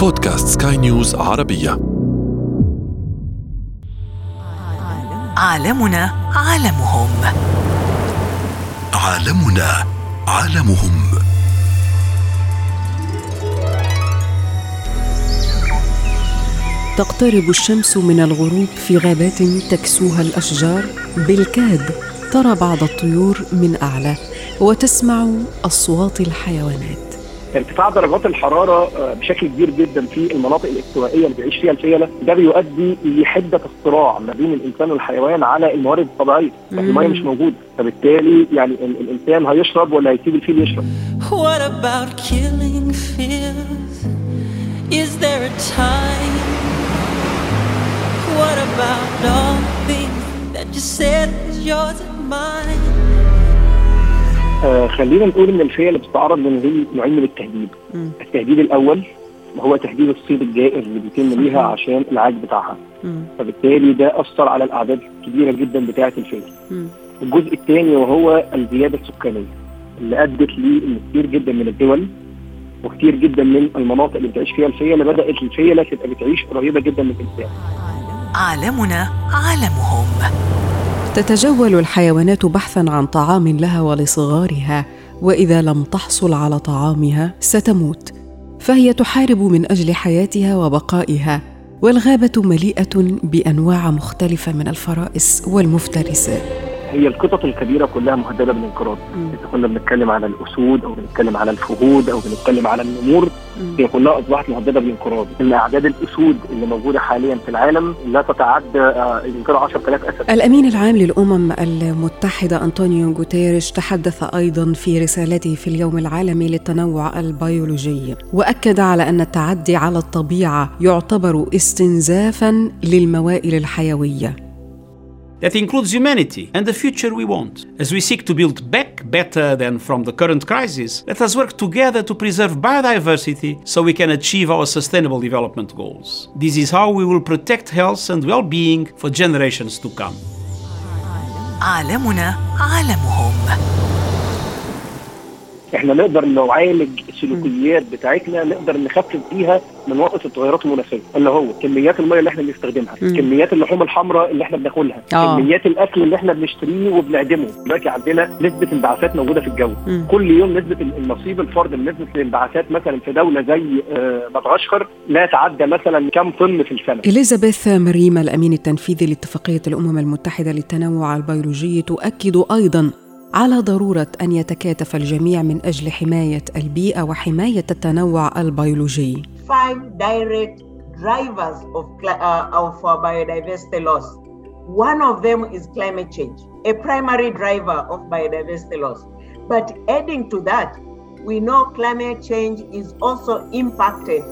بودكاست سكاي نيوز عربية. عالمنا عالمهم. عالمنا عالمهم. تقترب الشمس من الغروب في غابات تكسوها الأشجار. بالكاد ترى بعض الطيور من أعلى وتسمع أصوات الحيوانات. ارتفاع درجات الحرارة آه، بشكل كبير جدا في المناطق الاستوائية اللي بيعيش فيها الفيلة ده بيؤدي لحدة الصراع ما بين الإنسان والحيوان على الموارد الطبيعية المية مش موجودة فبالتالي يعني ال- الإنسان هيشرب ولا هيسيب الفيل يشرب What about killing fears? Is there a time? What about all things that you said was yours and mine? آه خلينا نقول إن الفيله بتتعرض لنوعين نوعين من التهديد مم. التهديد الأول هو تهديد الصيد الجائر اللي بيتم ليها عشان العاج بتاعها مم. فبالتالي ده أثر على الأعداد الكبيرة جدا بتاعة مم. الجزء الثاني وهو الزيادة السكانية اللي أدت لأن كتير جدا من الدول وكتير جدا من المناطق اللي بتعيش فيها الفيله بدأت الفيله تبقى بتعيش قريبة جدا من الانسان عالمنا عالمهم تتجول الحيوانات بحثا عن طعام لها ولصغارها وإذا لم تحصل على طعامها ستموت. فهي تحارب من أجل حياتها وبقائها والغابة مليئة بأنواع مختلفة من الفرائس والمفترسات هي القطط الكبيرة كلها مهددة بالانقراض إذا كنا بنتكلم على الأسود أو بنتكلم على الفهود أو بنتكلم على النمور هي كلها أصبحت مهددة بالانقراض إن أعداد الأسود اللي موجودة حاليا في العالم لا تتعدى آه، يمكن 10000 أسد. الأمين العام للأمم المتحدة أنطونيو غوتيريش تحدث أيضا في رسالته في اليوم العالمي للتنوع البيولوجي وأكد على أن التعدي على الطبيعة يعتبر استنزافا للموائل الحيوية. that includes humanity and the future we want. As we seek to build back better than from the current crisis, let us work together to preserve biodiversity so we can achieve our sustainable development goals. This is how we will protect health and well being for generations to come. عالمنا عالمهم إحنا نقدر نعالج السلوكيات بتاعتنا نقدر نخفف بيها من وقت التغيرات المناخية اللي هو كميات الميه اللي إحنا بنستخدمها مم. كميات اللحوم الحمراء اللي إحنا بناكلها آه. كميات الأكل اللي إحنا بنشتريه وبنعدمه دلوقتي عندنا نسبة انبعاثات موجودة في الجو مم. كل يوم نسبة النصيب الفرد من نسبة الانبعاثات مثلا في دولة زي آه، مدغشقر لا يتعدى مثلا كم طن في السنة إليزابيث مريما الأمين التنفيذي لاتفاقية الأمم المتحدة للتنوع البيولوجي تؤكد أيضا على ضرورة أن يتكاتف الجميع من أجل حماية البيئة وحماية التنوع البيولوجي. five direct drivers of, uh, of uh, biodiversity loss. One of them is climate change, a primary driver of biodiversity loss. But adding to that, we know climate change is also impacted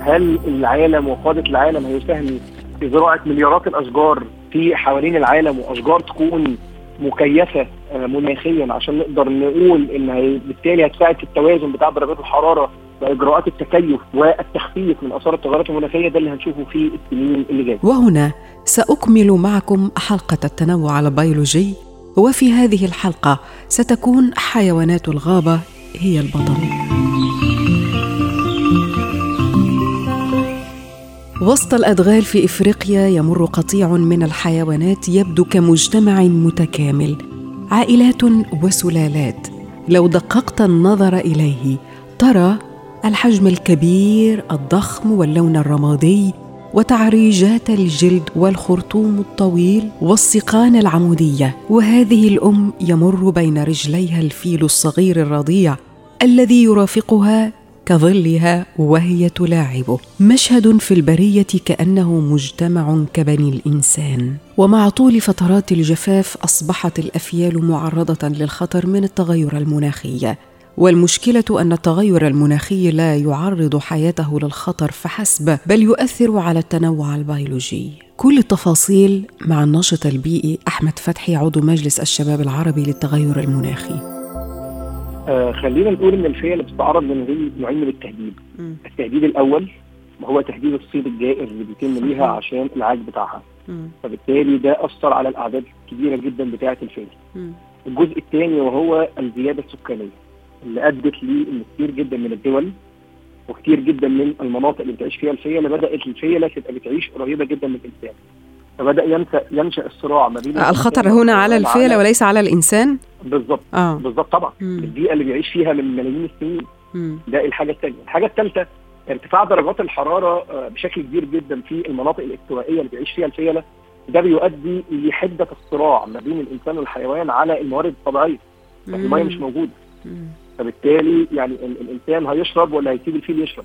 هل العالم وقادة العالم هيساهموا في زراعة مليارات الأشجار في حوالين العالم وأشجار تكون مكيفة آه، مناخيا عشان نقدر نقول هي بالتالي هتساعد في التوازن بتاع درجات الحرارة وإجراءات التكيف والتخفيف من آثار التغيرات المناخية ده اللي هنشوفه في السنين اللي جاية. وهنا سأكمل معكم حلقة التنوع البيولوجي وفي هذه الحلقة ستكون حيوانات الغابة هي البطل. وسط الأدغال في إفريقيا يمر قطيع من الحيوانات يبدو كمجتمع متكامل عائلات وسلالات. لو دققت النظر إليه ترى الحجم الكبير الضخم واللون الرمادي وتعريجات الجلد والخرطوم الطويل والسقان العمودية. وهذه الأم يمر بين رجليها الفيل الصغير الرضيع الذي يرافقها كظلها وهي تلاعبه مشهد في البرية كأنه مجتمع كبني الإنسان. ومع طول فترات الجفاف أصبحت الأفيال معرضة للخطر من التغير المناخي. والمشكلة أن التغير المناخي لا يعرض حياته للخطر فحسب بل يؤثر على التنوع البيولوجي. كل التفاصيل مع الناشط البيئي أحمد فتحي عضو مجلس الشباب العربي للتغير المناخي. آه خلينا نقول إن الفيل بتتعرض لنوعين نوعين من التهديد. التهديد الأول هو تهديد الصيد الجائر اللي بيتم ليها عشان العاج بتاعها. فبالتالي ده أثر على الأعداد الكبيرة جدا بتاعة الفيل الجزء الثاني وهو الزيادة السكانيه اللي أدت لأن كتير جدا من الدول وكتير جدا من المناطق اللي بتعيش فيها الفيله بدأت الفيله تبقى بتعيش قريبة جدا من الإنسان. فبدا ينشا ينشأ الصراع ما بين الخطر هنا على الفيلة وليس على الإنسان؟ بالظبط. آه. بالظبط طبعا. مم. البيئة اللي بيعيش فيها من ملايين السنين. مم. ده الحاجة الثانية الحاجة الثالثه ارتفاع درجات الحرارة آه، بشكل كبير جدا في المناطق الاستوائية اللي بيعيش فيها الفيلة. ده بيؤدي لحدة الصراع ما بين الإنسان والحيوان على الموارد الطبيعية. المية مش موجودة. مم. فبالتالي يعني ال- الإنسان هيشرب ولا هيسيب الفيل يشرب؟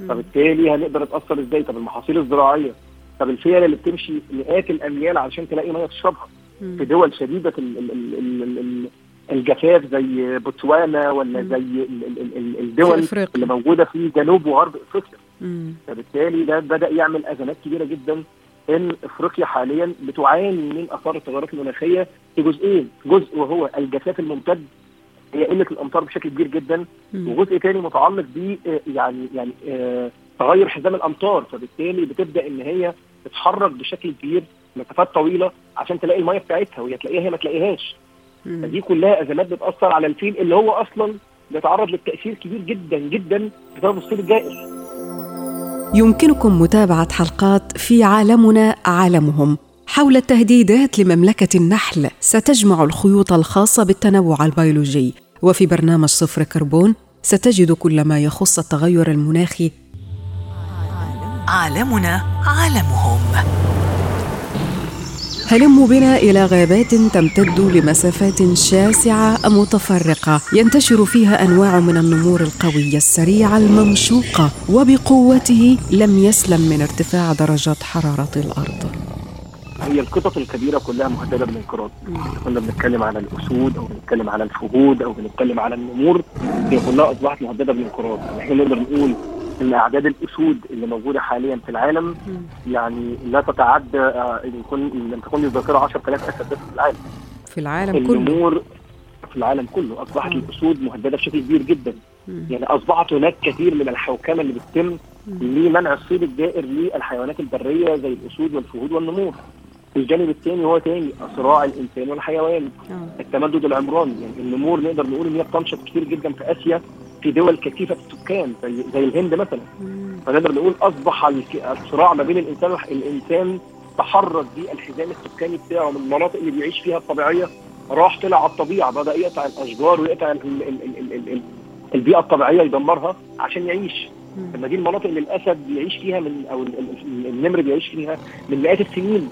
مم. فبالتالي هنقدر نتأثر إزاي؟ طب المحاصيل الزراعية. طب الفيله اللي بتمشي مئات الأميال علشان تلاقي مية تشربها. في دول شديدة ال ال ال ال ال ال الجفاف زي بوتسوانا ولا مم. زي ال ال ال ال في الدول. اللي موجودة في جنوب وغرب إفريقيا. فبالتالي ده بدأ يعمل أزمات كبيرة جدا إن إفريقيا حاليا بتعاني من آثار التغيرات المناخية في جزئين جزء وهو الجفاف الممتد هي قلة الأمطار بشكل كبير جدا مم. وجزء تاني متعلق ب يعني يعني آه، تغير حزام الامطار فبالتالي بتبدأ إن هي تتحرك بشكل كبير مسافات طويلة عشان تلاقي المية بتاعتها وهي تلاقيها هي ما تلاقيهاش. فدي كلها أزمات بتأثر على الفيل اللي هو أصلا بيتعرض للتأثير كبير جدا جدا بسبب الصيد الجائر. يمكنكم متابعة حلقات في عالمنا عالمهم. حول التهديدات لمملكة النحل ستجمع الخيوط الخاصة بالتنوع البيولوجي. وفي برنامج صفر كربون ستجد كل ما يخص التغير المناخي عالمنا عالمهم. هلموا بنا إلى غابات تمتد لمسافات شاسعة متفرقة. ينتشر فيها أنواع من النمور القوية السريعة الممشوقة وبقوته لم يسلم من ارتفاع درجات حرارة الأرض. هي القطط الكبيرة كلها مهددة بالانقراض كنا بنتكلم على الأسود أو بنتكلم على الفهود أو بنتكلم على النمور. هي كلها أصبحت مهددة بالانقراض إحنا نقدر نقول إن أعداد الأسود اللي موجودة حاليا في العالم يعني لا تتعدى آه، إن يكون إن لم تكن الذاكره 10000 اسد بس في العالم. في العالم كله. النمور في العالم كله أصبحت مم. الأسود مهددة بشكل كبير جدا. مم. يعني أصبحت هناك كثير من الحوكمة اللي بتتم لمنع الصيد الجائر للحيوانات البرية زي الأسود والفهود والنمور. الجانب الثاني هو تاني صراع الإنسان والحيوان. آه. التمدد العمراني. يعني النمور نقدر نقول إن هي بتنشط كتير جدا في آسيا. في دول كثيفة السكان زي زي الهند مثلا. فنقدر نقول أصبح الصراع ما بين الإنسان الإنسان تحرك بالحزام السكاني بتاعه من المناطق اللي بيعيش فيها الطبيعية. راح طلع على الطبيعة بدأ يقطع الأشجار ويقطع ال ال ال ال ال ال البيئة الطبيعية يدمرها عشان يعيش. لما دي المناطق اللي الأسد بيعيش فيها من أو ال- ال- النمر بيعيش فيها من مئات السنين.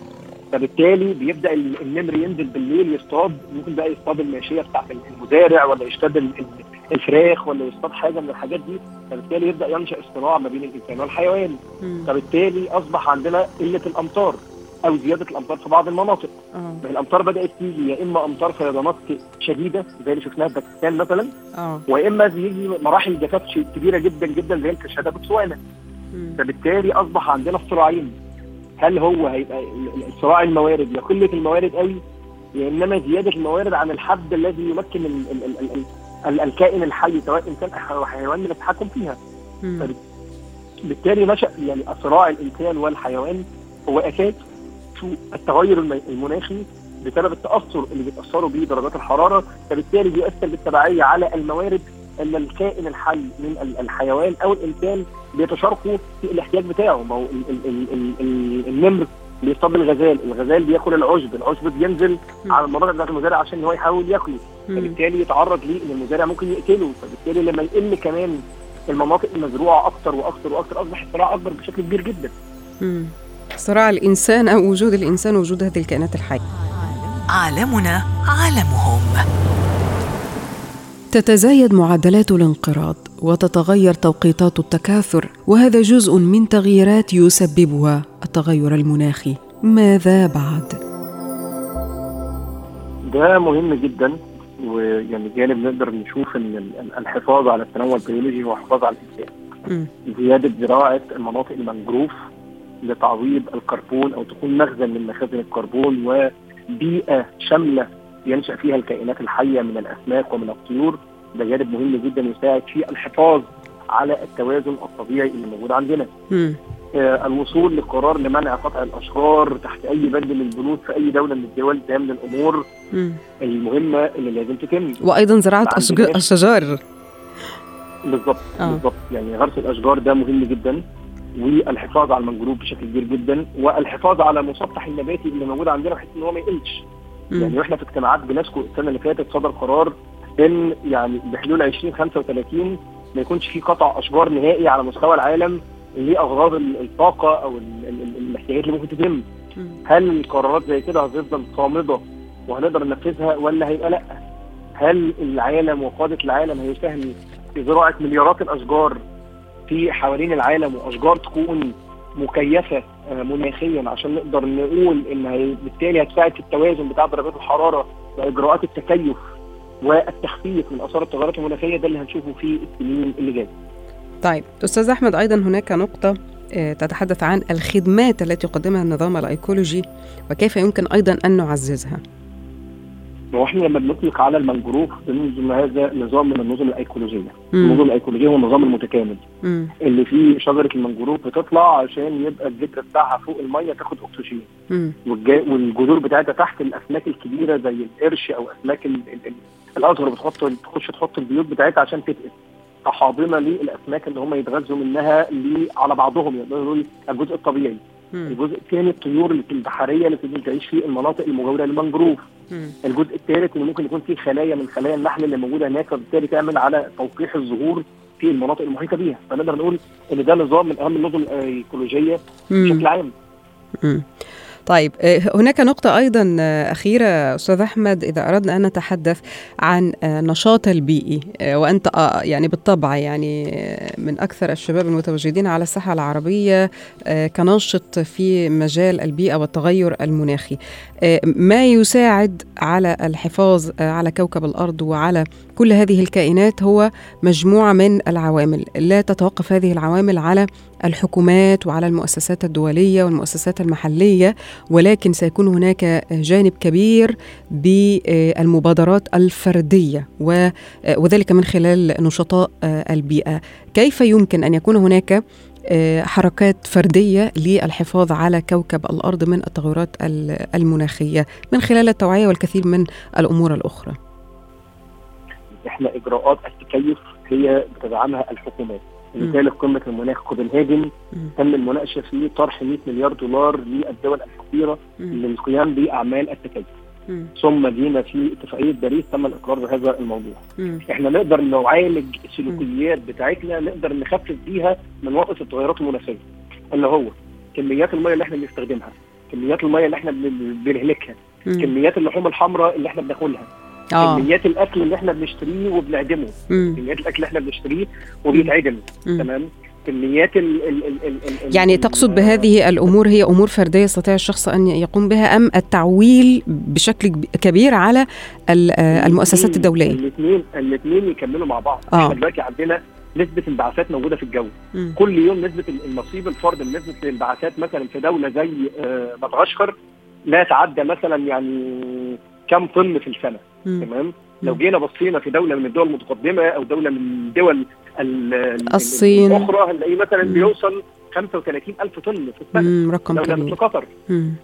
فبالتالي بيبدأ ال- النمر ينزل بالليل يصطاد. ممكن بقى يصطاد الماشيه بتاعت المزارع ولا ال- الفراخ ولا يصطاد حاجة من الحاجات دي فبالتالي يبدأ ينشأ الصراع ما بين الإنسان والحيوان. فبالتالي أصبح عندنا قلة الأمطار أو زيادة الأمطار في بعض المناطق. ما هي الأمطار بدأت تيجي يا إما أمطار فيضانات شديدة زي اللي شفناها في باكستان مثلا آه. واما بيجي مراحل جفاف كبيرة جدا جدا زي الكشادة بوتسوانا مم. فبالتالي أصبح عندنا الصراعين هل هو هيبقى صراع الموارد يا قلة الموارد قوي يا إنما زيادة الموارد عن الحد الذي يمكن ال ال ال ال ال الكائن الحي سواء إنسان أو حيوان من التحكم فيها مم. بالتالي نشأ يعني صراع الإنسان والحيوان هو أساس التغير الم- المناخي بسبب التأثر اللي بيتأثروا به درجات الحرارة فبالتالي بيؤثر بالتبعية على الموارد اللي الكائن الحي من ال- الحيوان أو الإنسان بيتشاركوا في الاحتياج بتاعه ما هو ال- ال- ال- ال- ال- النمر بيصطاد الغزال الغزال بياكل العشب العشب بينزل مم. على المناطق بتاعت المزارع عشان هو يحاول ياكله. فبالتالي يتعرض ليه إن المزارع ممكن يقتله فبالتالي لما يقل كمان المناطق المزروعة أكتر وأكتر وأكتر أصبح الصراع أكبر بشكل كبير جدا مم. صراع الإنسان أو وجود الإنسان وجود هذه الكائنات الحية عالمنا عالمهم تتزايد معدلات الانقراض وتتغير توقيتات التكاثر وهذا جزء من تغييرات يسببها التغير المناخي. ماذا بعد؟ ده مهم جدا ويعني جانب نقدر نشوف إن ال- ال- الحفاظ على التنوع البيولوجي هو حفاظ على الإنسان. زيادة زراعة المناطق المنجروف لتعويض الكربون أو تكون مخزن من مخازن الكربون وبيئة شاملة ينشأ فيها الكائنات الحية من الأسماك ومن الطيور ده جانب مهم جدا يساعد في الحفاظ على التوازن الطبيعي اللي موجود عندنا. آه، الوصول لقرار لمنع قطع الاشجار تحت أي بند من البنود في أي دولة من الدول ده من الأمور مم. المهمة اللي لازم تتم أشج- عندناش. الشجار بالظبط آه. بالظبط يعني غرس الأشجار ده مهم جدا والحفاظ على المنجروف بشكل كبير جدا والحفاظ على مسطح النباتي اللي موجود عندنا بحيث إن هو ما يقلش. يعني وإحنا في اجتماعات جلاسكو السنة اللي فاتت صدر قرار ان يعني بحلول 2035 ما يكونش في قطع أشجار نهائي على مستوى العالم لاغراض ال- الطاقة أو ال- ال- ال- الاحتياجات اللي ممكن تتم. هل القرارات زي كده هتفضل صامدة وهنقدر ننفذها ولا هيبقى لأ؟ هل العالم وقادة العالم هيساهموا في زراعه مليارات الأشجار في حوالين العالم وأشجار تكون مكيفة آه، مناخيا عشان نقدر نقول إن بالتالي هتساعد في التوازن بتاع درجات الحرارة وإجراءات التكيف والتخفيف من آثار التغيرات المناخية ده اللي هنشوفه في السنين اللي جاية. طيب أستاذ أحمد أيضا هناك نقطة آه، تتحدث عن الخدمات التي يقدمها النظام الأيكولوجي وكيف يمكن أيضا أن نعززها ما هو إحنا لما بنطلق على المنجروف بننظم هذا نظام من النظم الأيكولوجية. النظم الأيكولوجية هو النظام المتكامل مم. اللي فيه شجرة المنجروف بتطلع عشان يبقى الجذر بتاعها فوق المية تاخد أكسجين. والجذور بتاعتها تحت الأسماك الكبيرة زي القرش أو أسماك ال- ال- ال- الاصغر بتحط تخش تحط البيوت بتاعتها عشان تتقل كحاضنه للأسماك ان هم يتغذوا منها على بعضهم يقدروا نقول الجزء الطبيعي. مم. الجزء الثاني الطيور اللي البحرية اللي بتنزل تعيش في المناطق المجاورة للمنجروف. الجزء الثالث إن ممكن يكون في خلايا من خلايا النحل اللي موجودة هناك وبالتالي تعمل على توقيح الزهور في المناطق المحيطة بيها فنقدر نقول إن ده نظام من أهم النظم الأيكولوجية. بشكل عام مم. طيب آه، هناك نقطة أيضا آه، أخيرة أستاذ أحمد إذا أردنا أن نتحدث عن آه، نشاط البيئي وأنت يعني بالطبع يعني من أكثر الشباب المتواجدين على الساحة العربية كناشط في مجال البيئة والتغير المناخي. ما يساعد على الحفاظ على كوكب الأرض وعلى كل هذه الكائنات هو مجموعة من العوامل. لا تتوقف هذه العوامل على الحكومات وعلى المؤسسات الدولية والمؤسسات المحلية ولكن سيكون هناك جانب كبير بالمبادرات الفردية و- وذلك من خلال نشطاء البيئة. كيف يمكن أن يكون هناك حركات فردية للحفاظ على كوكب الأرض من التغيرات ال- المناخية من خلال التوعية والكثير من الأمور الأخرى؟ إحنا اجراءات التكيف هي بتدعمها الحكومات. لذلك قمه المناخ كوبنهاجن. تم المناقشة في طرح 100 مليار دولار للدول الفقيره. للقيام بأعمال التكيف. ثم جينا في اتفاقية باريس تم الإقرار بهذا الموضوع. إحنا نقدر نعالج السلوكيات بتاعتنا نقدر نخفف بيها من وقت التغيرات المناخية اللي هو كميات الميه اللي إحنا بنستخدمها كميات الميه اللي إحنا بن- بنهلكها. كميات اللحوم الحمراء اللي إحنا بناكلها آه. كميات الأكل اللي إحنا بنشتريه وبنعدمه مم. كميات الأكل اللي إحنا بنشتريه وبيتعدم. تمام كميات ال ال ال ال ال يعني تقصد بهذه الأمور هي أمور فردية يستطيع الشخص أن يقوم بها أم التعويل بشكل كب- كبير على آه، المؤسسات الدولية؟ الاثنين الاثنين يكملوا مع بعض آه. إحنا دلوقتي عندنا نسبة انبعاثات موجودة في الجو مم. كل يوم نسبة النصيب الفرد من نسبة الانبعاثات مثلا في دولة زي آه، مدغشقر لا تعدى مثلا يعني كم طن في السنة. تمام لو. جينا بصينا في دولة من الدول المتقدمة أو دولة من الدول ال- ال- الصين. الأخرى هنلاقيه مثلا مم. بيوصل 35 ألف طن في السنة مم. رقم مثل كبير قطر.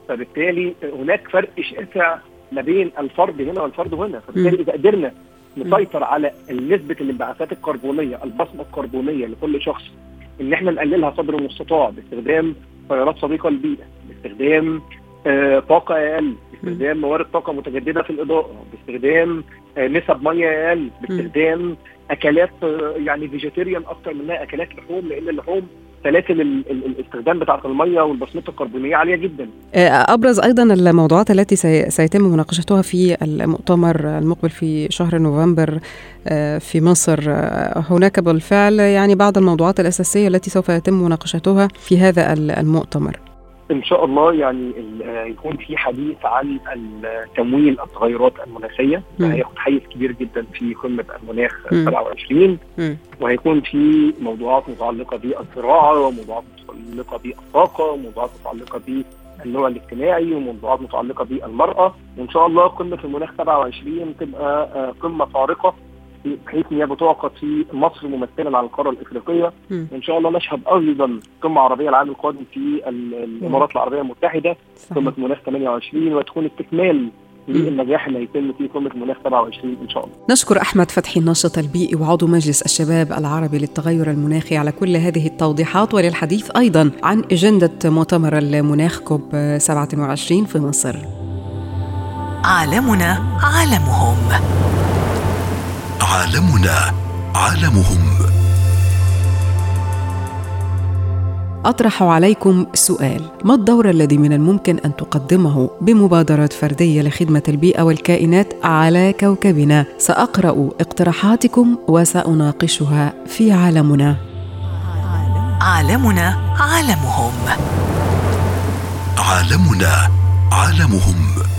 فبالتالي هناك فرق شاسع ما بين الفرد هنا والفرد هنا فبالتالي إذا قدرنا نسيطر على نسبة الانبعاثات الكربونية البصمة الكربونية لكل شخص إن إحنا نقللها قدر المستطاع باستخدام طيارات صديقة للبيئه باستخدام طاقة أقل باستخدام موارد طاقة متجددة في الإضاءة. باستخدام آه نسب مية أقل باستخدام أكلات آه يعني فيجيتيريان أكتر منها أكلات لحوم لأن اللحوم سلاسل ال- ال- الاستخدام بتاعه المية والبصمه الكربونية عالية جدا. آه، أبرز أيضا الموضوعات التي سي- سيتم مناقشتها في المؤتمر المقبل في شهر نوفمبر آه، في مصر. آه، هناك بالفعل يعني بعض الموضوعات الأساسية التي سوف يتم مناقشتها في هذا ال- المؤتمر. إن شاء الله يعني يكون في حديث عن تمويل التغيرات المناخية. هياخد حيز كبير جدا في قمة المناخ مم. 27 مم. وهيكون في موضوعات متعلقة بالزراعة وموضوعات متعلقة بالطاقه وموضوعات متعلقة بالنوع الاجتماعي وموضوعات متعلقة بالمرأة. وإن شاء الله قمة المناخ 27 تبقى آه، قمة فارقة. بحيث إن هي بتعقد في مصر ممثلا على القارة الإفريقية مم. وان شاء الله نشهد أيضا قمة عربية العام القادم في ال- الإمارات العربية المتحدة قمة. مناخ 28 وتكون استكمال للنجاح اللي هيتم في قمة المناخ 27 إن شاء الله. نشكر أحمد فتحي الناشط البيئي وعضو مجلس الشباب العربي للتغير المناخي على كل هذه التوضيحات وللحديث أيضا عن أجندة مؤتمر المناخ كوب 27 في مصر. عالمنا عالمهم عالمنا عالمهم. أطرح عليكم سؤال. ما الدور الذي من الممكن أن تقدمه بمبادرات فردية لخدمة البيئة والكائنات على كوكبنا؟ سأقرأ اقتراحاتكم وسأناقشها في عالمنا. عالمنا عالمهم. عالمنا عالمهم.